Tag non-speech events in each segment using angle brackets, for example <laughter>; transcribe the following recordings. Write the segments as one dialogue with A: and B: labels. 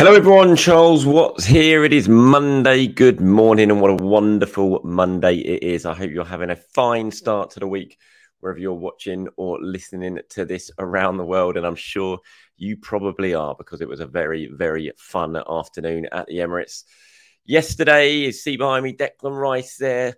A: Hello, everyone. Charles Watts here. It is Monday. Good morning, and what a wonderful Monday it is. I hope you're having a fine start to the week, wherever you're watching or listening to this around the world. And I'm sure you probably are because it was a very, very fun afternoon at the Emirates. Yesterday, you see behind me Declan Rice there.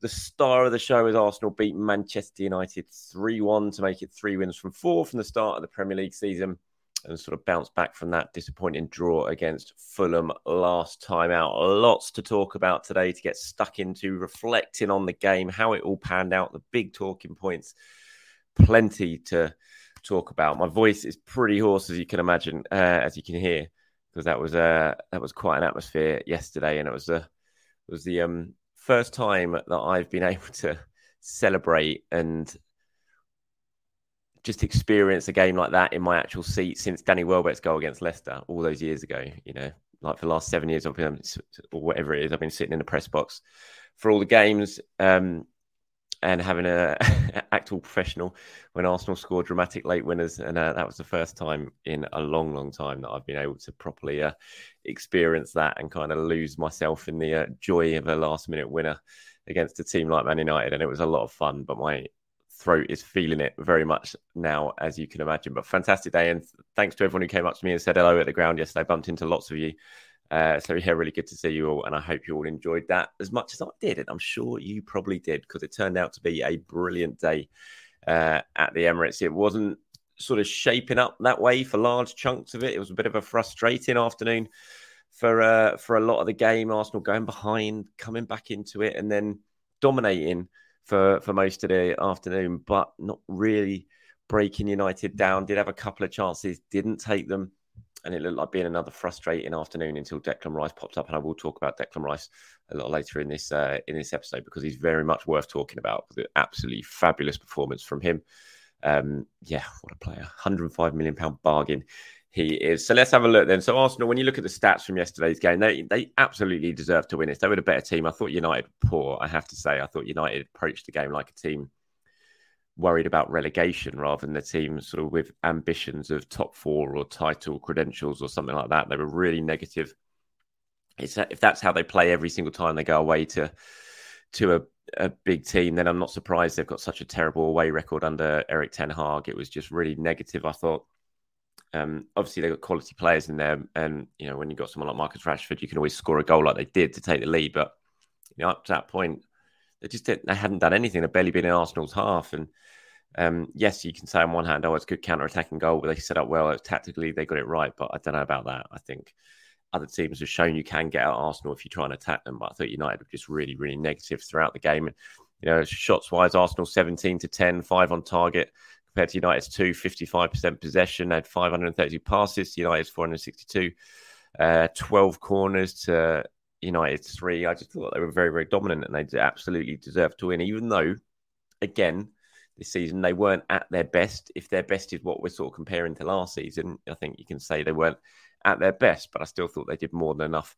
A: The star of the show is Arsenal beat Manchester United 3 1 to make it three wins from four from the start of the Premier League season and sort of bounce back from that disappointing draw against Fulham last time out. Lots to talk about today to get stuck into, reflecting on the game, how it all panned out, the big talking points. Plenty to talk about. My voice is pretty hoarse, as you can imagine, uh, as you can hear, because that was uh, that was quite an atmosphere yesterday, and it was the it was the um, first time that I've been <laughs> able to celebrate and just experience a game like that in my actual seat since Danny Welbeck's goal against Leicester all those years ago. You know, like for the last seven years, I've been or whatever it is, I've been sitting in the press box for all the games um, and having a <laughs> actual professional when Arsenal scored dramatic late winners, and uh, that was the first time in a long, long time that I've been able to properly uh, experience that and kind of lose myself in the uh, joy of a last minute winner against a team like Man United, and it was a lot of fun. But my throat is feeling it very much now, as you can imagine. But fantastic day, and thanks to everyone who came up to me and said hello at the ground yesterday. I bumped into lots of you. Uh, so yeah, really good to see you all, and I hope you all enjoyed that as much as I did, and I'm sure you probably did because it turned out to be a brilliant day uh, at the Emirates. It wasn't sort of shaping up that way for large chunks of it. It was a bit of a frustrating afternoon for uh, for a lot of the game. Arsenal going behind, coming back into it, and then dominating for for most of the afternoon, but not really breaking United down. Did have a couple of chances, didn't take them, and it looked like being another frustrating afternoon until Declan Rice popped up. And I will talk about Declan Rice a little later in this uh, in this episode because he's very much worth talking about. The absolutely fabulous performance from him. Um, yeah, what a player! 105 million pound bargain he is. So let's have a look then. So Arsenal, when you look at the stats from yesterday's game, they they absolutely deserve to win it. They were the better team. I thought United poor. I have to say, I thought United approached the game like a team worried about relegation rather than the team sort of with ambitions of top four or title credentials or something like that. They were really negative. It's if that's how they play every single time they go away to to a a big team, then I'm not surprised they've got such a terrible away record under Erik Ten Hag. It was just really negative. I thought um, obviously, they've got quality players in there, and you know when you've got someone like Marcus Rashford, you can always score a goal like they did to take the lead. But you know, up to that point, they just didn't, they hadn't done anything. They've barely been in Arsenal's half, and um, yes, you can say on one hand, oh, it's a good counter-attacking goal, but they set up well tactically. They got it right, but I don't know about that. I think other teams have shown you can get out Arsenal if you try and attack them. But I thought United were just really, really negative throughout the game. And, you know, shots wise, Arsenal 17 to 10, five on target, compared to United's two, 55% possession, They had 530 passes, United's 462, uh, 12 corners to United's three. I just thought they were very, very dominant and they absolutely deserved to win, even though, again, this season they weren't at their best. If their best is what we're sort of comparing to last season, I think you can say they weren't at their best, but I still thought they did more than enough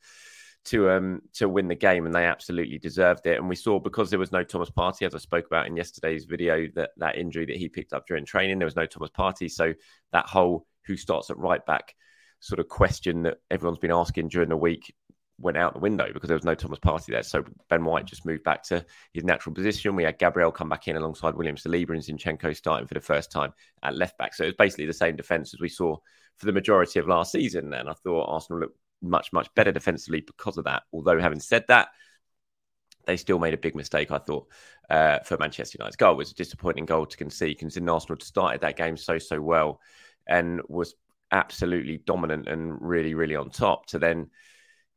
A: to um to win the game, and they absolutely deserved it. And we saw because there was no Thomas Partey as I spoke about in yesterday's video, that that injury that he picked up during training, there was no Thomas Partey so that whole who starts at right back sort of question that everyone's been asking during the week went out the window because there was no Thomas Partey there. So Ben White just moved back to his natural position. We had Gabriel come back in alongside William Saliba and Zinchenko starting for the first time at left back. So it was basically the same defence as we saw for the majority of last season. And I thought Arsenal looked much, much better defensively because of that. Although, having said that, they still made a big mistake, I thought, uh, for Manchester United's goal. It was a disappointing goal to concede, considering Arsenal started that game so, so well and was absolutely dominant and really, really on top to then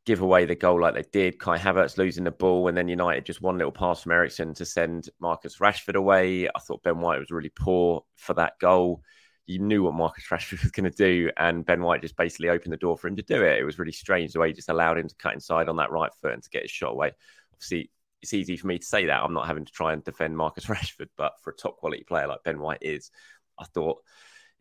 A: give away the goal like they did. Kai Havertz losing the ball, and then United just one little pass from Eriksen to send Marcus Rashford away. I thought Ben White was really poor for that goal you knew what Marcus <laughs> Rashford was going to do, and Ben White just basically opened the door for him to do it. It was really strange the way he just allowed him to cut inside on that right foot and to get his shot away. Obviously, it's easy for me to say that. I'm not having to try and defend Marcus <laughs> Rashford, but for a top quality player like Ben White is, I thought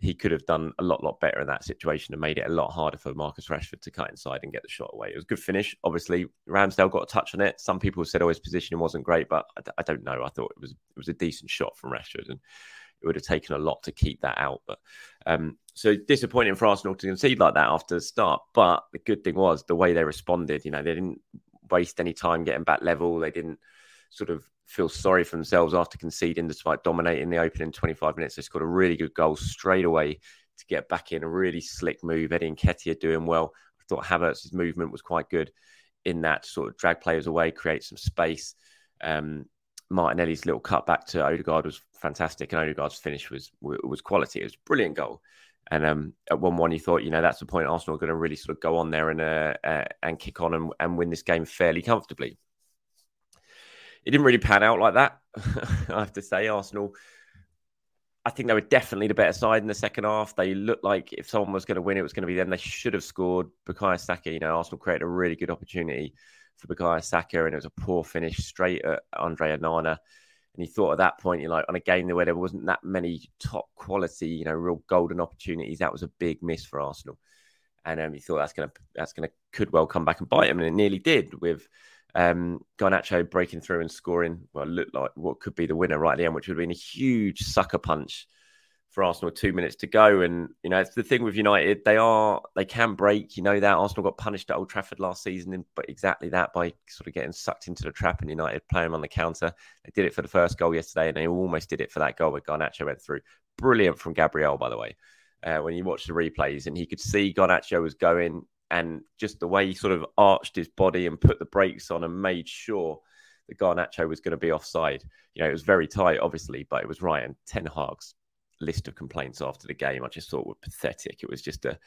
A: he could have done a lot, lot better in that situation and made it a lot harder for Marcus Rashford to cut inside and get the shot away. It was a good finish. Obviously, Ramsdale got a touch on it. Some people said, oh, his positioning wasn't great, but I, I don't know. I thought it was it was a decent shot from Rashford and it would have taken a lot to keep that out. But um, so disappointing for Arsenal to concede like that after the start. But the good thing was the way they responded. You know, they didn't waste any time getting back level. They didn't sort of feel sorry for themselves after conceding, despite dominating the opening 25 minutes. They scored a really good goal straight away to get back in. A really slick move. Eddie Nketiah doing well. I thought Havertz's movement was quite good in that sort of drag players away, create some space. Um, Martinelli's little cut back to Odegaard was fantastic, and Odegaard's finish was was quality. It was a brilliant goal. And um, at one one, you thought, you know, that's the point. Arsenal are going to really sort of go on there and uh, uh, and kick on and, and win this game fairly comfortably. It didn't really pan out like that. <laughs> I have to say, Arsenal. I think they were definitely the better side in the second half. They looked like if someone was going to win, it was going to be them. They should have scored. Bukayo Saka, you know, Arsenal created a really good opportunity for Bukayo Saka, and it was a poor finish straight at Andre Onana. And he thought at that point, you know, on a game where there wasn't that many top quality, you know, real golden opportunities, that was a big miss for Arsenal. And um, he thought that's gonna that's gonna could well come back and bite him, and it nearly did with um, Garnacho breaking through and scoring. Well, looked like what could be the winner right at the end, which would have been a huge sucker punch for Arsenal two minutes to go. And you know, it's the thing with United; they are they can break. You know that Arsenal got punished at Old Trafford last season, but exactly that by sort of getting sucked into the trap, and United playing on the counter. They did it for the first goal yesterday, and they almost did it for that goal where Garnacho went through. Brilliant from Gabriel, by the way. Uh, when you watch the replays, and he could see Garnacho was going, and just the way he sort of arched his body and put the brakes on and made sure that Garnacho was going to be offside. You know, it was very tight, obviously, but it was right. And Ten Hag's list of complaints after the game I just thought were pathetic. It was just a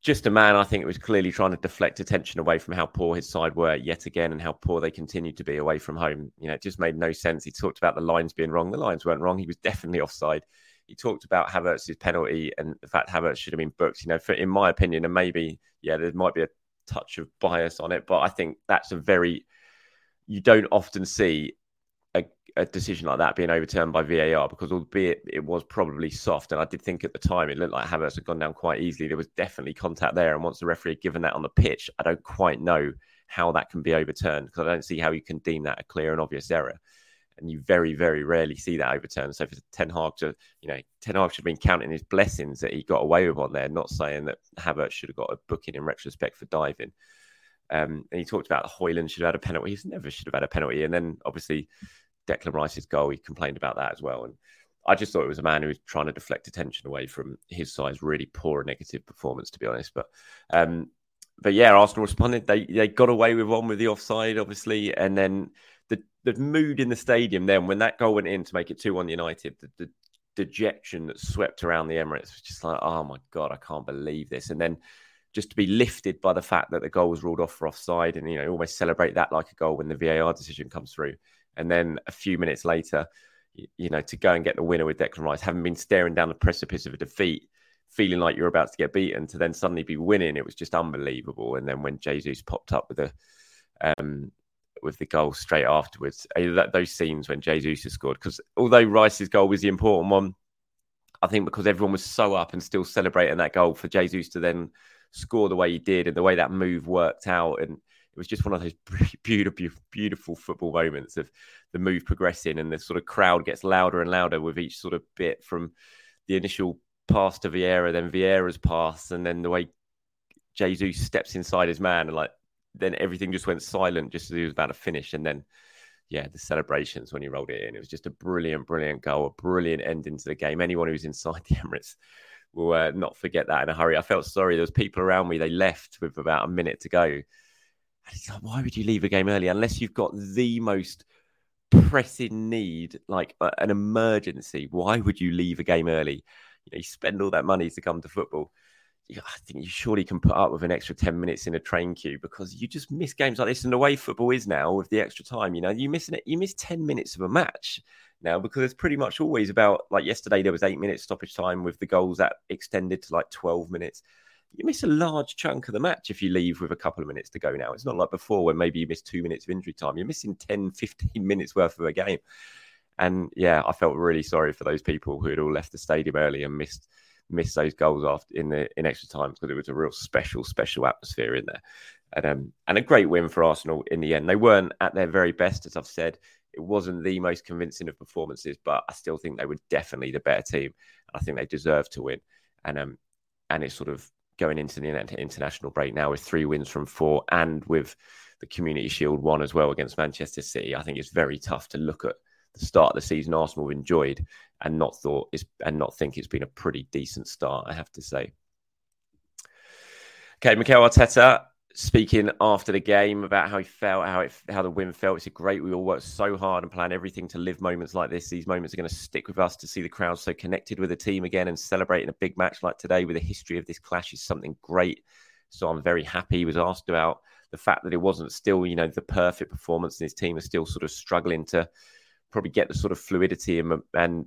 A: just a man I think it was clearly trying to deflect attention away from how poor his side were yet again and how poor they continued to be away from home. You know, it just made no sense. He talked about the lines being wrong. The lines weren't wrong. He was definitely offside. He talked about Havertz's penalty and the fact Havertz should have been booked. You know, for, in my opinion, and maybe yeah, there might be a touch of bias on it, but I think that's a very you don't often see a decision like that being overturned by VAR because albeit it was probably soft, and I did think at the time it looked like Havertz had gone down quite easily. There was definitely contact there, and once the referee had given that on the pitch, I don't quite know how that can be overturned because I don't see how you can deem that a clear and obvious error. And you very, very rarely see that overturned. So for Ten Hag to, you know, Ten Hag should have been counting his blessings that he got away with on there, not saying that Havertz should have got a booking in retrospect for diving. Um, and he talked about Højlund should have had a penalty. He's never should have had a penalty. And then obviously Declan Rice's goal, he complained about that as well. And I just thought it was a man who was trying to deflect attention away from his side's really poor and negative performance, to be honest. But um, but yeah, Arsenal responded. They they got away with one with the offside, obviously, and then the the mood in the stadium. Then when that goal went in to make it two one United, the, the dejection that swept around the Emirates was just like, oh my god, I can't believe this. And then just to be lifted by the fact that the goal was ruled off for offside, and you know almost celebrate that like a goal when the VAR decision comes through. And then a few minutes later, you know, to go and get the winner with Declan Rice, having been staring down the precipice of a defeat, feeling like you're about to get beaten, to then suddenly be winning, it was just unbelievable. And then when Jesus popped up with a um, with the goal straight afterwards, uh, that, those scenes when Jesus has scored, because although Rice's goal was the important one, I think because everyone was so up and still celebrating that goal for Jesus to then score the way he did and the way that move worked out and it was just one of those <laughs> beautiful, beautiful football moments of the move progressing and the sort of crowd gets louder and louder with each sort of bit from the initial pass to Vieira, then Vieira's pass, and then the way Jesus steps inside his man, and like then everything just went silent just as he was about to finish, and then yeah, the celebrations when he rolled it in, it was just a brilliant, brilliant goal, a brilliant ending to the game. Anyone who's inside the <laughs> Emirates will uh, not forget that in a hurry. I felt sorry. There was people around me; they left with about a minute to go like, why would you leave a game early unless you've got the most pressing need, like uh, an emergency? Why would you leave a game early? You know, you spend all that money to come to football. I think you surely can put up with an extra 10 minutes in a train queue because you just miss games like this. And the way football is now with the extra time, you know, you miss it, you miss 10 minutes of a match now because it's pretty much always about like yesterday, there was eight minutes stoppage time with the goals that extended to like 12 minutes you miss a large chunk of the match if you leave with a couple of minutes to go now. It's not like before when maybe you miss two minutes of injury time. You're missing 10, 15 <laughs> minutes worth of a game. And yeah, I felt really sorry for those people who had all left the stadium early and missed missed those goals after in the in extra time because it was a real special, special atmosphere in there. And um, and a great win for Arsenal in the end. They weren't at their very best, as I've said. It wasn't the most convincing of performances, but I still think they were definitely the better team. I think they deserved to win. And um and it's sort of going into the international break now with three wins from four and with the Community Shield one as well against Manchester City. I think it's very tough to look at the start of the season Arsenal enjoyed and not thought is and not think it's been a pretty decent start. I have to say. Okay, Mikel Arteta speaking after the game about how he felt, how it, how the win felt. It's a great. We all worked so hard and planned everything to live moments like this. These moments are going to stick with us to see the crowd so connected with the team again and celebrating a big match like today with a history of this clash is something great. So I'm very happy. He was asked about the fact that it wasn't still, you know, the perfect performance, and his team is still sort of struggling to probably get the sort of fluidity and and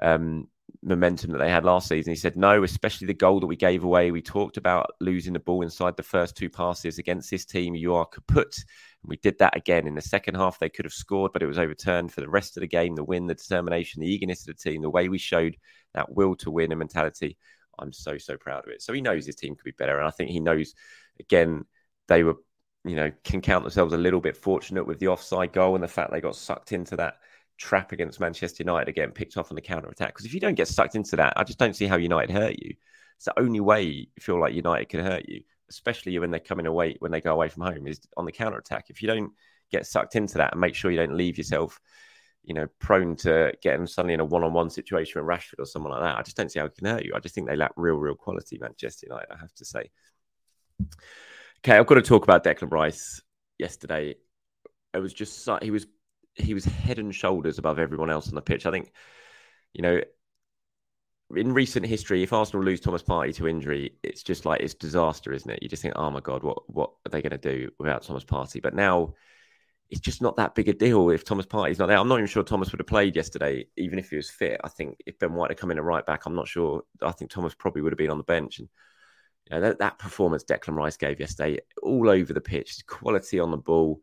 A: um, momentum that they had last season. He said, no, especially the goal that we gave away. We talked about losing the ball inside the first two passes against this team. You are kaput. And we did that again in the second half. They could have scored, but it was overturned for the rest of the game. The win, the determination, the eagerness of the team, the way we showed that will to win and mentality. I'm so, so proud of it. So he knows his team could be better. And I think he knows, again, they were, you know, can count themselves a little bit fortunate with the offside goal and the fact they got sucked into that trap against Manchester United again, picked off on the counter attack. Because if you don't get sucked into that, I just don't see how United hurt you. It's the only way you feel like United can hurt you, especially when they're coming away when they go away from home, is on the counter attack. If you don't get sucked into that and make sure you don't leave yourself, you know, prone to getting suddenly in a one-on-one situation with Rashford or someone like that, I just don't see how it can hurt you. I just think they lack real, real quality, Manchester United. I have to say. Okay, I've got to talk about Declan Rice. Yesterday, it was just he was he was head and shoulders above everyone else on the pitch. I think, you know, in recent history, if Arsenal lose Thomas Partey to injury, it's just like it's disaster, isn't it? You just think, oh my god, what what are they going to do without Thomas Partey? But now it's just not that big a deal if Thomas Partey's not there. I'm not even sure Thomas would have played yesterday, even if he was fit. I think if Ben White had come in at right back, I'm not sure. I think Thomas probably would have been on the bench. And you know, that, that performance Declan Rice gave yesterday, all over the pitch, quality on the ball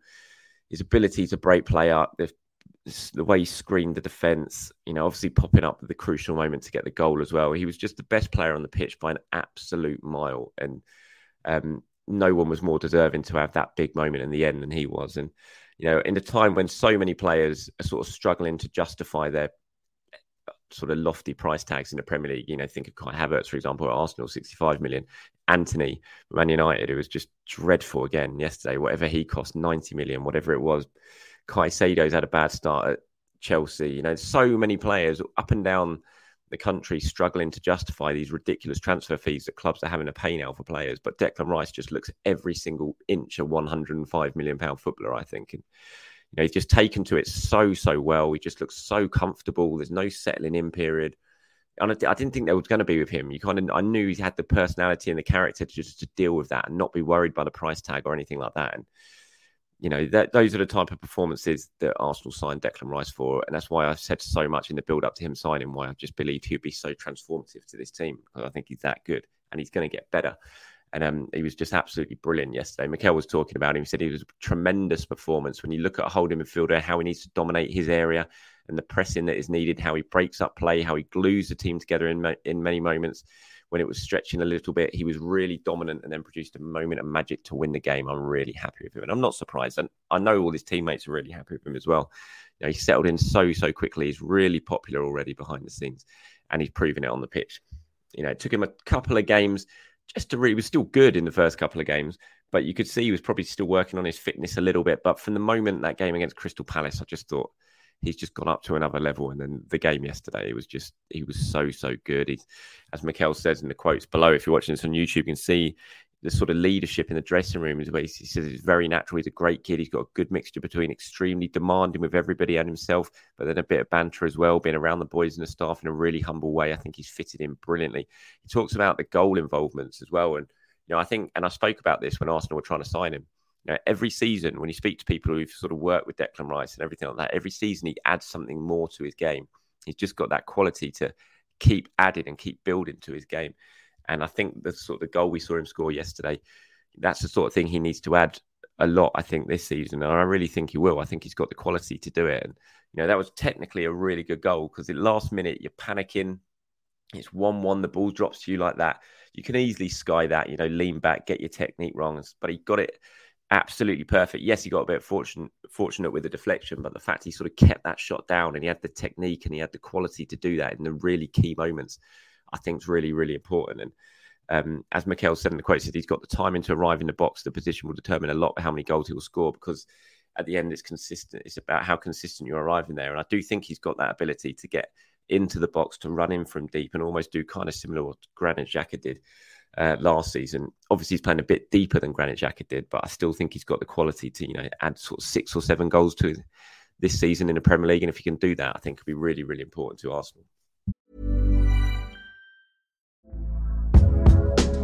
A: his ability to break play up, the, the way he screened the defence, you know, obviously popping up at the crucial moment to get the goal as well. He was just the best player on the pitch by an absolute mile. And um, no one was more deserving to have that big moment in the end than he was. And, you know, in a time when so many players are sort of struggling to justify their sort of lofty price tags in the Premier League. You know, think of Kai Havertz, for example, at Arsenal, 65 million. Antony, Man United, it was just dreadful again yesterday. Whatever he cost, 90 million, whatever it was. Caicedo's had a bad start at Chelsea. You know, so many players up and down the country struggling to justify these ridiculous transfer fees that clubs are having to pay now for players. But Declan Rice just looks every single inch a 105 million pound footballer, I think. And, you know, he's just taken to it so, so well. He just looks so comfortable. There's no settling in period and I, I didn't think there was going to be with him. You kind of, I knew he had the personality and the character to just to deal with that and not be worried by the price tag or anything like that. And you know, that, those are the type of performances that Arsenal signed Declan Rice for. And that's why I've said so much in the build up to him signing, why I just believed he'd be so transformative to this team. Because I think he's that good and he's going to get better. And um, he was just absolutely brilliant yesterday. Mikel was talking about him. He said he was a tremendous performance. When you look at a holding midfielder, how he needs to dominate his area and the pressing that is needed, how he breaks up play, how he glues the team together in, in many moments when it was stretching a little bit, he was really dominant and then produced a moment of magic to win the game. I'm really happy with him. And I'm not surprised. And I know all his teammates are really happy with him as well. You know, he settled in so, so quickly. He's really popular already behind the scenes and he's proving it on the pitch. You know, it took him a couple of games just to really, was still good in the first couple of games, but you could see he was probably still working on his fitness a little bit. But from the moment that game against Crystal Palace, I just thought, he's just gone up to another level. And then the game yesterday, it was just he was so so good. He's, as Mikel says in the quotes below, if you're watching this on YouTube, you can see the sort of leadership in the dressing room is where he says it's very natural. He's a great kid. He's got a good mixture between extremely demanding with everybody and himself, but then a bit of banter as well, being around the boys and the staff in a really humble way. I think he's fitted in brilliantly. He talks about the goal involvements as well. And, you know, I think, and I spoke about this when Arsenal were trying to sign him. You know, every season, when you speak to people who've sort of worked with Declan Rice and everything like that, every season he adds something more to his game. He's just got that quality to keep adding and keep building to his game. And I think the sort of the goal we saw him score yesterday, that's the sort of thing he needs to add a lot, I think, this season. And I really think he will. I think he's got the quality to do it. And, you know, that was technically a really good goal because at last minute, you're panicking. It's 1 1, the ball drops to you like that. You can easily sky that, you know, lean back, get your technique wrong. But he got it absolutely perfect. Yes, he got a bit fortunate fortunate with the deflection, but the fact he sort of kept that shot down and he had the technique and he had the quality to do that in the really key moments, I think is really, really important. And um, as Mikel said in the quote, said he's got the timing to arrive in the box. The position will determine a lot how many goals he will score because at the end it's consistent. It's about how consistent you're arriving there. And I do think he's got that ability to get into the box, to run in from deep and almost do kind of similar what Granit Xhaka did uh, last season. Obviously, he's playing a bit deeper than Granit Xhaka did, but I still think he's got the quality to you know add sort of six or seven goals to this season in the Premier League. And if he can do that, I think it'd be really, really important to Arsenal.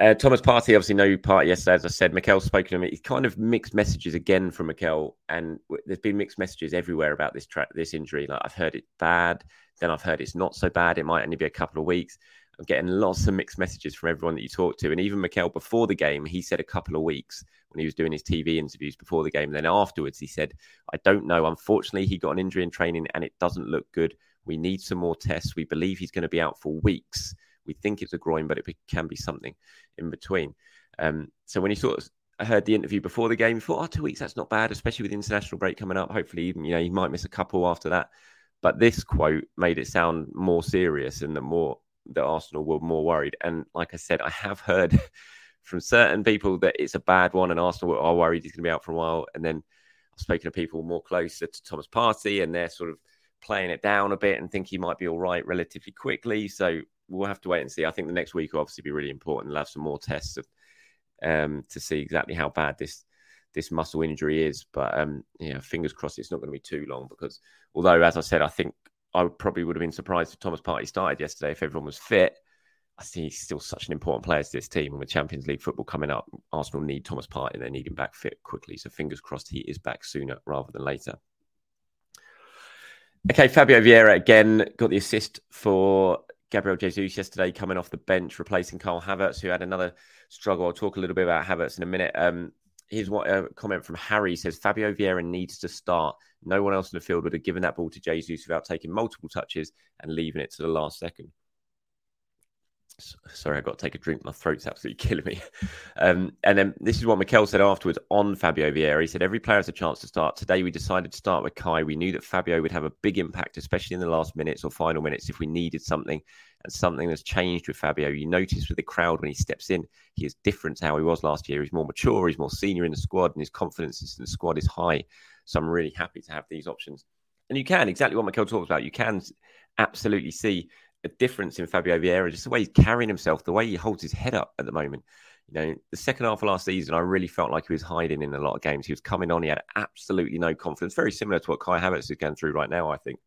A: Uh, Thomas Partey, obviously no part yesterday, as I said. Mikel's spoken to me. It's kind of mixed messages again from Mikel, and there's been mixed messages everywhere about this tra- this injury. Like I've heard it bad, then I've heard it's not so bad. It might only be a couple of weeks. I'm getting lots of mixed messages from everyone that you talk to, and even Mikel before the game, he said a couple of weeks when he was doing his TV interviews before the game. Then afterwards, he said, "I don't know. Unfortunately, he got an injury in training, and it doesn't look good. We need some more tests. We believe he's going to be out for weeks." We think it's a groin, but it can be something in between. Um, so when he sort of I heard the interview before the game, thought, oh, two weeks, that's not bad, especially with the international break coming up. Hopefully, even, you know, he might miss a couple after that. But this quote made it sound more serious and the more that Arsenal were more worried. And like I said, I have heard <laughs> from certain people that it's a bad one and Arsenal are worried he's going to be out for a while. And then I've spoken to people more closer to Thomas Partey and they're sort of playing it down a bit and think he might be all right relatively quickly. So we'll have to wait and see. I think the next week will obviously be really important. We'll have some more tests of, um, to see exactly how bad this this muscle injury is. But um, yeah, fingers crossed it's not going to be too long because although, as I said, I think I probably would have been surprised if Thomas Partey started yesterday if everyone was fit. I think he's still such an important player to this team. And with Champions League football coming up, Arsenal need Thomas Partey. They need him back fit quickly. So fingers crossed he is back sooner rather than later. Okay, Fabio Vieira again got the assist for Gabriel Jesus yesterday, coming off the bench, replacing Carl Havertz, who had another struggle. I'll talk a little bit about Havertz in a minute. Um, here's what a comment from Harry says Fabio Vieira needs to start. No one else in the field would have given that ball to Jesus without taking multiple touches and leaving it to the last second. Sorry, I've got to take a drink. My throat's absolutely <laughs> killing me. Um, and then this is what Mikel said afterwards on Fabio Vieira. He said, Every player has a chance to start. Today, we decided to start with Kai. We knew that Fabio would have a big impact, especially in the last minutes or final minutes if we needed something. And something has changed with Fabio. You notice with the crowd when he steps in, he is different to how he was last year. He's more mature, he's more senior in the squad, and his confidence in the squad is high. So I'm really happy to have these options. And you can, exactly what Mikel talks about, you can absolutely see a difference in Fabio Vieira, just the way he's carrying himself, the way he holds his head up at the moment. You know, the second half of last season, I really felt like he was hiding in a lot of games. He was coming on, he had absolutely no confidence, very similar to what Kai Havertz is going through right now, I think.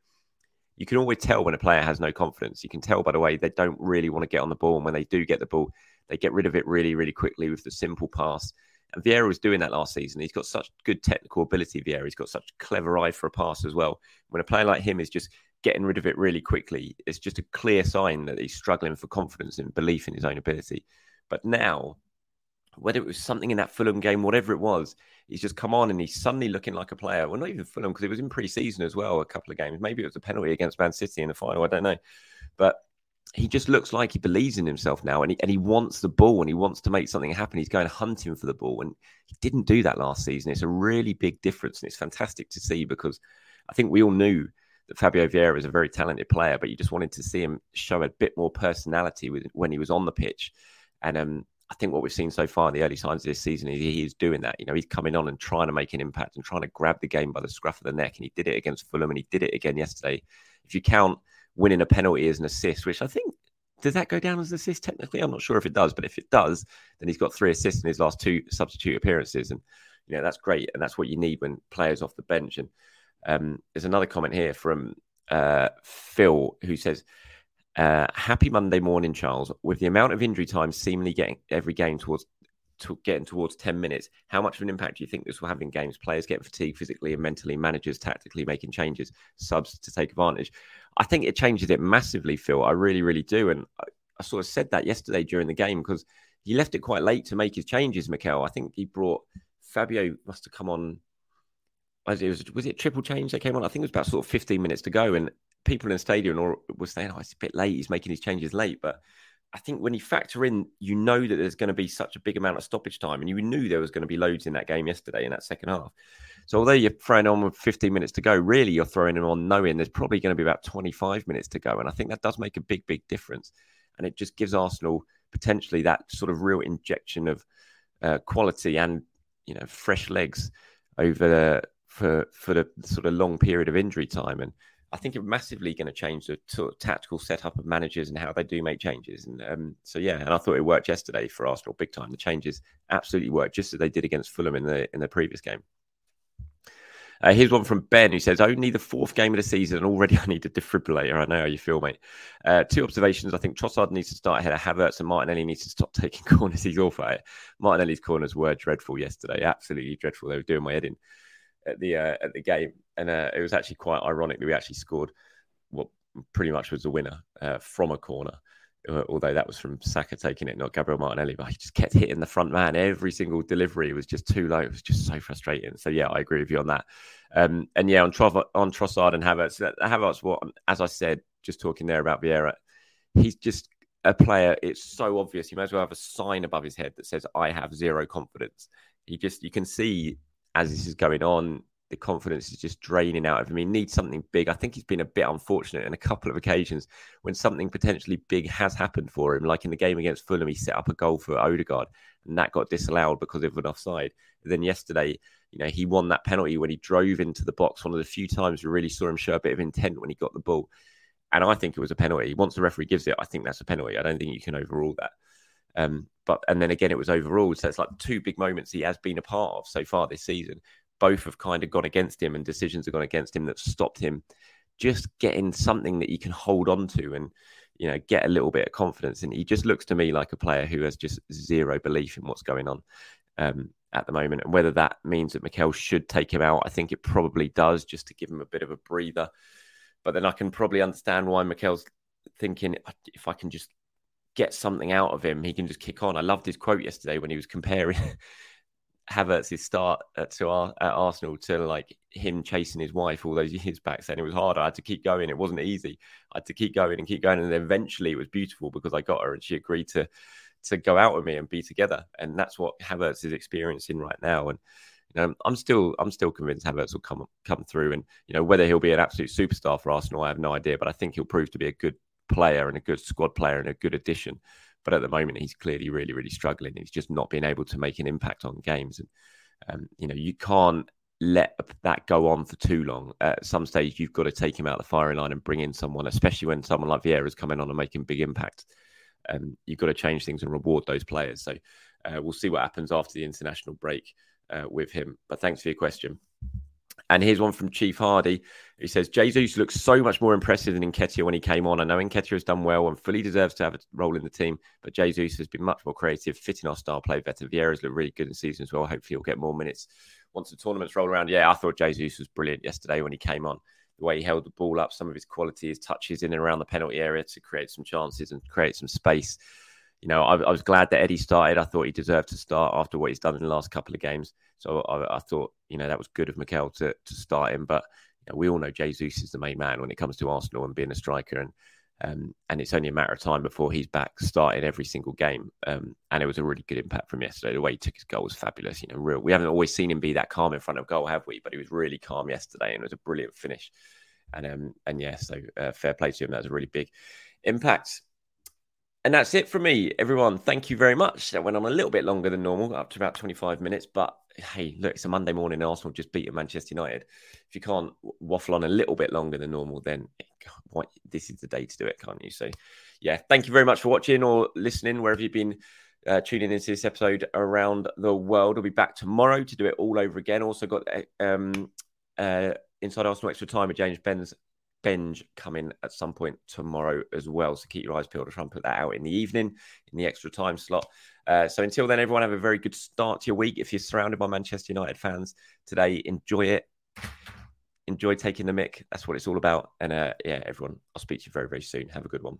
A: You can always tell when a player has no confidence. You can tell by the way they don't really want to get on the ball. And when they do get the ball, they get rid of it really, really quickly with the simple pass. And Vieira was doing that last season. He's got such good technical ability, Vieira. He's got such clever eye for a pass as well. When a player like him is just getting rid of it really quickly, is just a clear sign that he's struggling for confidence and belief in his own ability. But now, whether it was something in that Fulham game, whatever it was, he's just come on and he's suddenly looking like a player. Well, not even Fulham, because it was in pre season as well, a couple of games. Maybe it was a penalty against Man City in the final. I don't know. But he just looks like he believes in himself now and he, and he wants the ball and he wants to make something happen. He's going hunting for the ball. And he didn't do that last season. It's a really big difference. And it's fantastic to see because I think we all knew Fabio Vieira is a very talented player, but you just wanted to see him show a bit more personality with, when he was on the pitch. And um, I think what we've seen so far in the early signs of this season is he is doing that. You know, he's coming on and trying to make an impact and trying to grab the game by the scruff of the neck. And he did it against Fulham and he did it again yesterday. If you count winning a penalty as an assist, which I think does that go down as an assist technically? I'm not sure if it does, but if it does, then he's got three assists in his last two substitute appearances. And you know, that's great. And that's what you need when players off the bench. And um, there's another comment here from uh, Phil who says, uh, "Happy Monday morning, Charles. With the amount of injury time seemingly getting every game towards to getting towards 10 minutes, how much of an impact do you think this will have in games? Players get fatigued physically and mentally, managers tactically making changes, subs to take advantage. I think it changes it massively, Phil. I really, really do. And I, I sort of said that yesterday during the game because he left it quite late to make his changes, Mikel. I think he brought Fabio must have come on it, was it triple change that came on? I think it was about sort of 15 minutes to go, and people in the stadium were saying, "Oh, it's a bit late. He's making his changes late." But I think when you factor in, you know that there's going to be such a big amount of stoppage time, and you knew there was going to be loads in that game yesterday in that second half. So although you're throwing on with 15 minutes to go, really you're throwing him on knowing there's probably going to be about 25 minutes to go, and I think that does make a big, big difference, and it just gives Arsenal potentially that sort of real injection of uh, quality and you know fresh legs over the for for the sort of long period of injury time. And I think it's massively going to change the of tactical setup of managers and how they do make changes. And um, so yeah, and I thought it worked yesterday for Arsenal big time. The changes absolutely worked, just as they did against Fulham in the in the previous game. Uh, here's one from Ben who says, Only the fourth game of the season, and already <laughs> I need a defibrillator. I know how you feel, mate. Uh, two observations. I think Trossard needs to start ahead of Havertz, and Martinelli needs to stop <laughs> taking corners. He's awful at it. Martinelli's corners were dreadful yesterday, absolutely dreadful. They were doing my head in at the uh, at the game, and uh, it was actually quite ironic that we actually scored what pretty much was the winner uh, from a corner. Uh, although that was from Saka taking it, not Gabriel Martinelli, but he just kept hitting the front man. Every single delivery was just too low. It was just so frustrating. So yeah, I agree with you on that. Um, and yeah, on, Tro- on Trossard and Havertz, Havertz, what as I said, just talking there about Vieira, he's just a player. It's so obvious. He might as well have a sign above his head that says, "I have zero confidence." He just, you can see as this is going on, the confidence is just draining out of him. He needs something big. I think he's been a bit unfortunate in a couple of occasions when something potentially big has happened for him. Like in the game against Fulham, he set up a goal for Odegaard and that got disallowed because of an offside. And then yesterday, you know, he won that penalty when he drove into the box. One of the few times we really saw him show a bit of intent when he got the ball. And I think it was a penalty. Once the referee gives it, I think that's a penalty. I don't think you can overrule that. Um, but and then again, it was overall. So it's like two big moments he has been a part of so far this season. Both have kind of gone against him, and decisions have gone against him that stopped him just getting something that you can hold on to and you know get a little bit of confidence. And he just looks to me like a player who has just zero belief in what's going on um, at the moment. And whether that means that Mikel should take him out, I think it probably does, just to give him a bit of a breather. But then I can probably understand why Mikel's thinking if I can just get something out of him, he can just kick on. I loved his quote yesterday when he was comparing <laughs> Havertz's start at, to our, at Arsenal to like him chasing his wife all those <laughs> years back, saying it was hard. I had to keep going. It wasn't easy. I had to keep going and keep going, and then eventually it was beautiful because I got her and she agreed to to go out with me and be together. And that's what Havertz is experiencing right now. And you know, I'm still I'm still convinced Havertz will come come through. And you know, whether he'll be an absolute superstar for Arsenal, I have no idea. But I think he'll prove to be a good player and a good squad player and a good addition. But at the moment, he's clearly really, really struggling. He's just not being able to make an impact on games. And, um, you know, you can't let that go on for too long. At some stage, you've got to take him out of the firing line and bring in someone, especially when someone like Vieira's coming on and making big impact. Um, you've got to change things and reward those players. So uh, we'll see what happens after the international break uh, with him. But thanks for your question. And here's one from Chief Hardy. He says, Jesus looks so much more impressive than Nketiah when he came on. I know Nketiah has done well and fully deserves to have a role in the team, but Jesus has been much more creative, fitting our style play better. Vieira's looked really good in season as well. Hopefully he'll get more minutes once the tournaments roll around. Yeah, I thought Jesus was brilliant yesterday when he came on. The way he held the ball up, some of his quality, his touches in and around the penalty area to create some chances and create some space. You know, I, I was glad that Eddie started. I thought he deserved to start after what he's done in the last couple of games. So I, I thought, you know, that was good of Mikel to, to start him. But you know, we all know Jesus is the main man when it comes to Arsenal and being a striker. And um, and it's only a matter of time before he's back starting every single game. Um, and it was a really good impact from yesterday. The way he took his goal was fabulous. You know, real. We haven't always seen him be that calm in front of goal, have we? But he was really calm yesterday, and it was a brilliant finish. And um, and yeah, so uh, fair play to him. That was a really big impact. And that's it from me, everyone. Thank you very much. That went on a little bit longer than normal, up to about 25 minutes. But hey, look, it's a Monday morning. Arsenal just beat Manchester United. If you can't waffle on a little bit longer than normal, then what, this is the day to do it, can't you? So, yeah, thank you very much for watching or listening, wherever you've been uh, tuning into this episode around the world. We'll be back tomorrow to do it all over again. Also, got um, uh, Inside Arsenal Extra Time with James Benge Benge coming at some point tomorrow as well. So keep your eyes peeled. I'll try and put that out in the evening in the extra time slot. Uh, so until then, everyone have a very good start to your week. If you're surrounded by Manchester United fans today, enjoy it. Enjoy taking the mick. That's what it's all about. And uh, yeah, everyone, I'll speak to you very, very soon. Have a good one.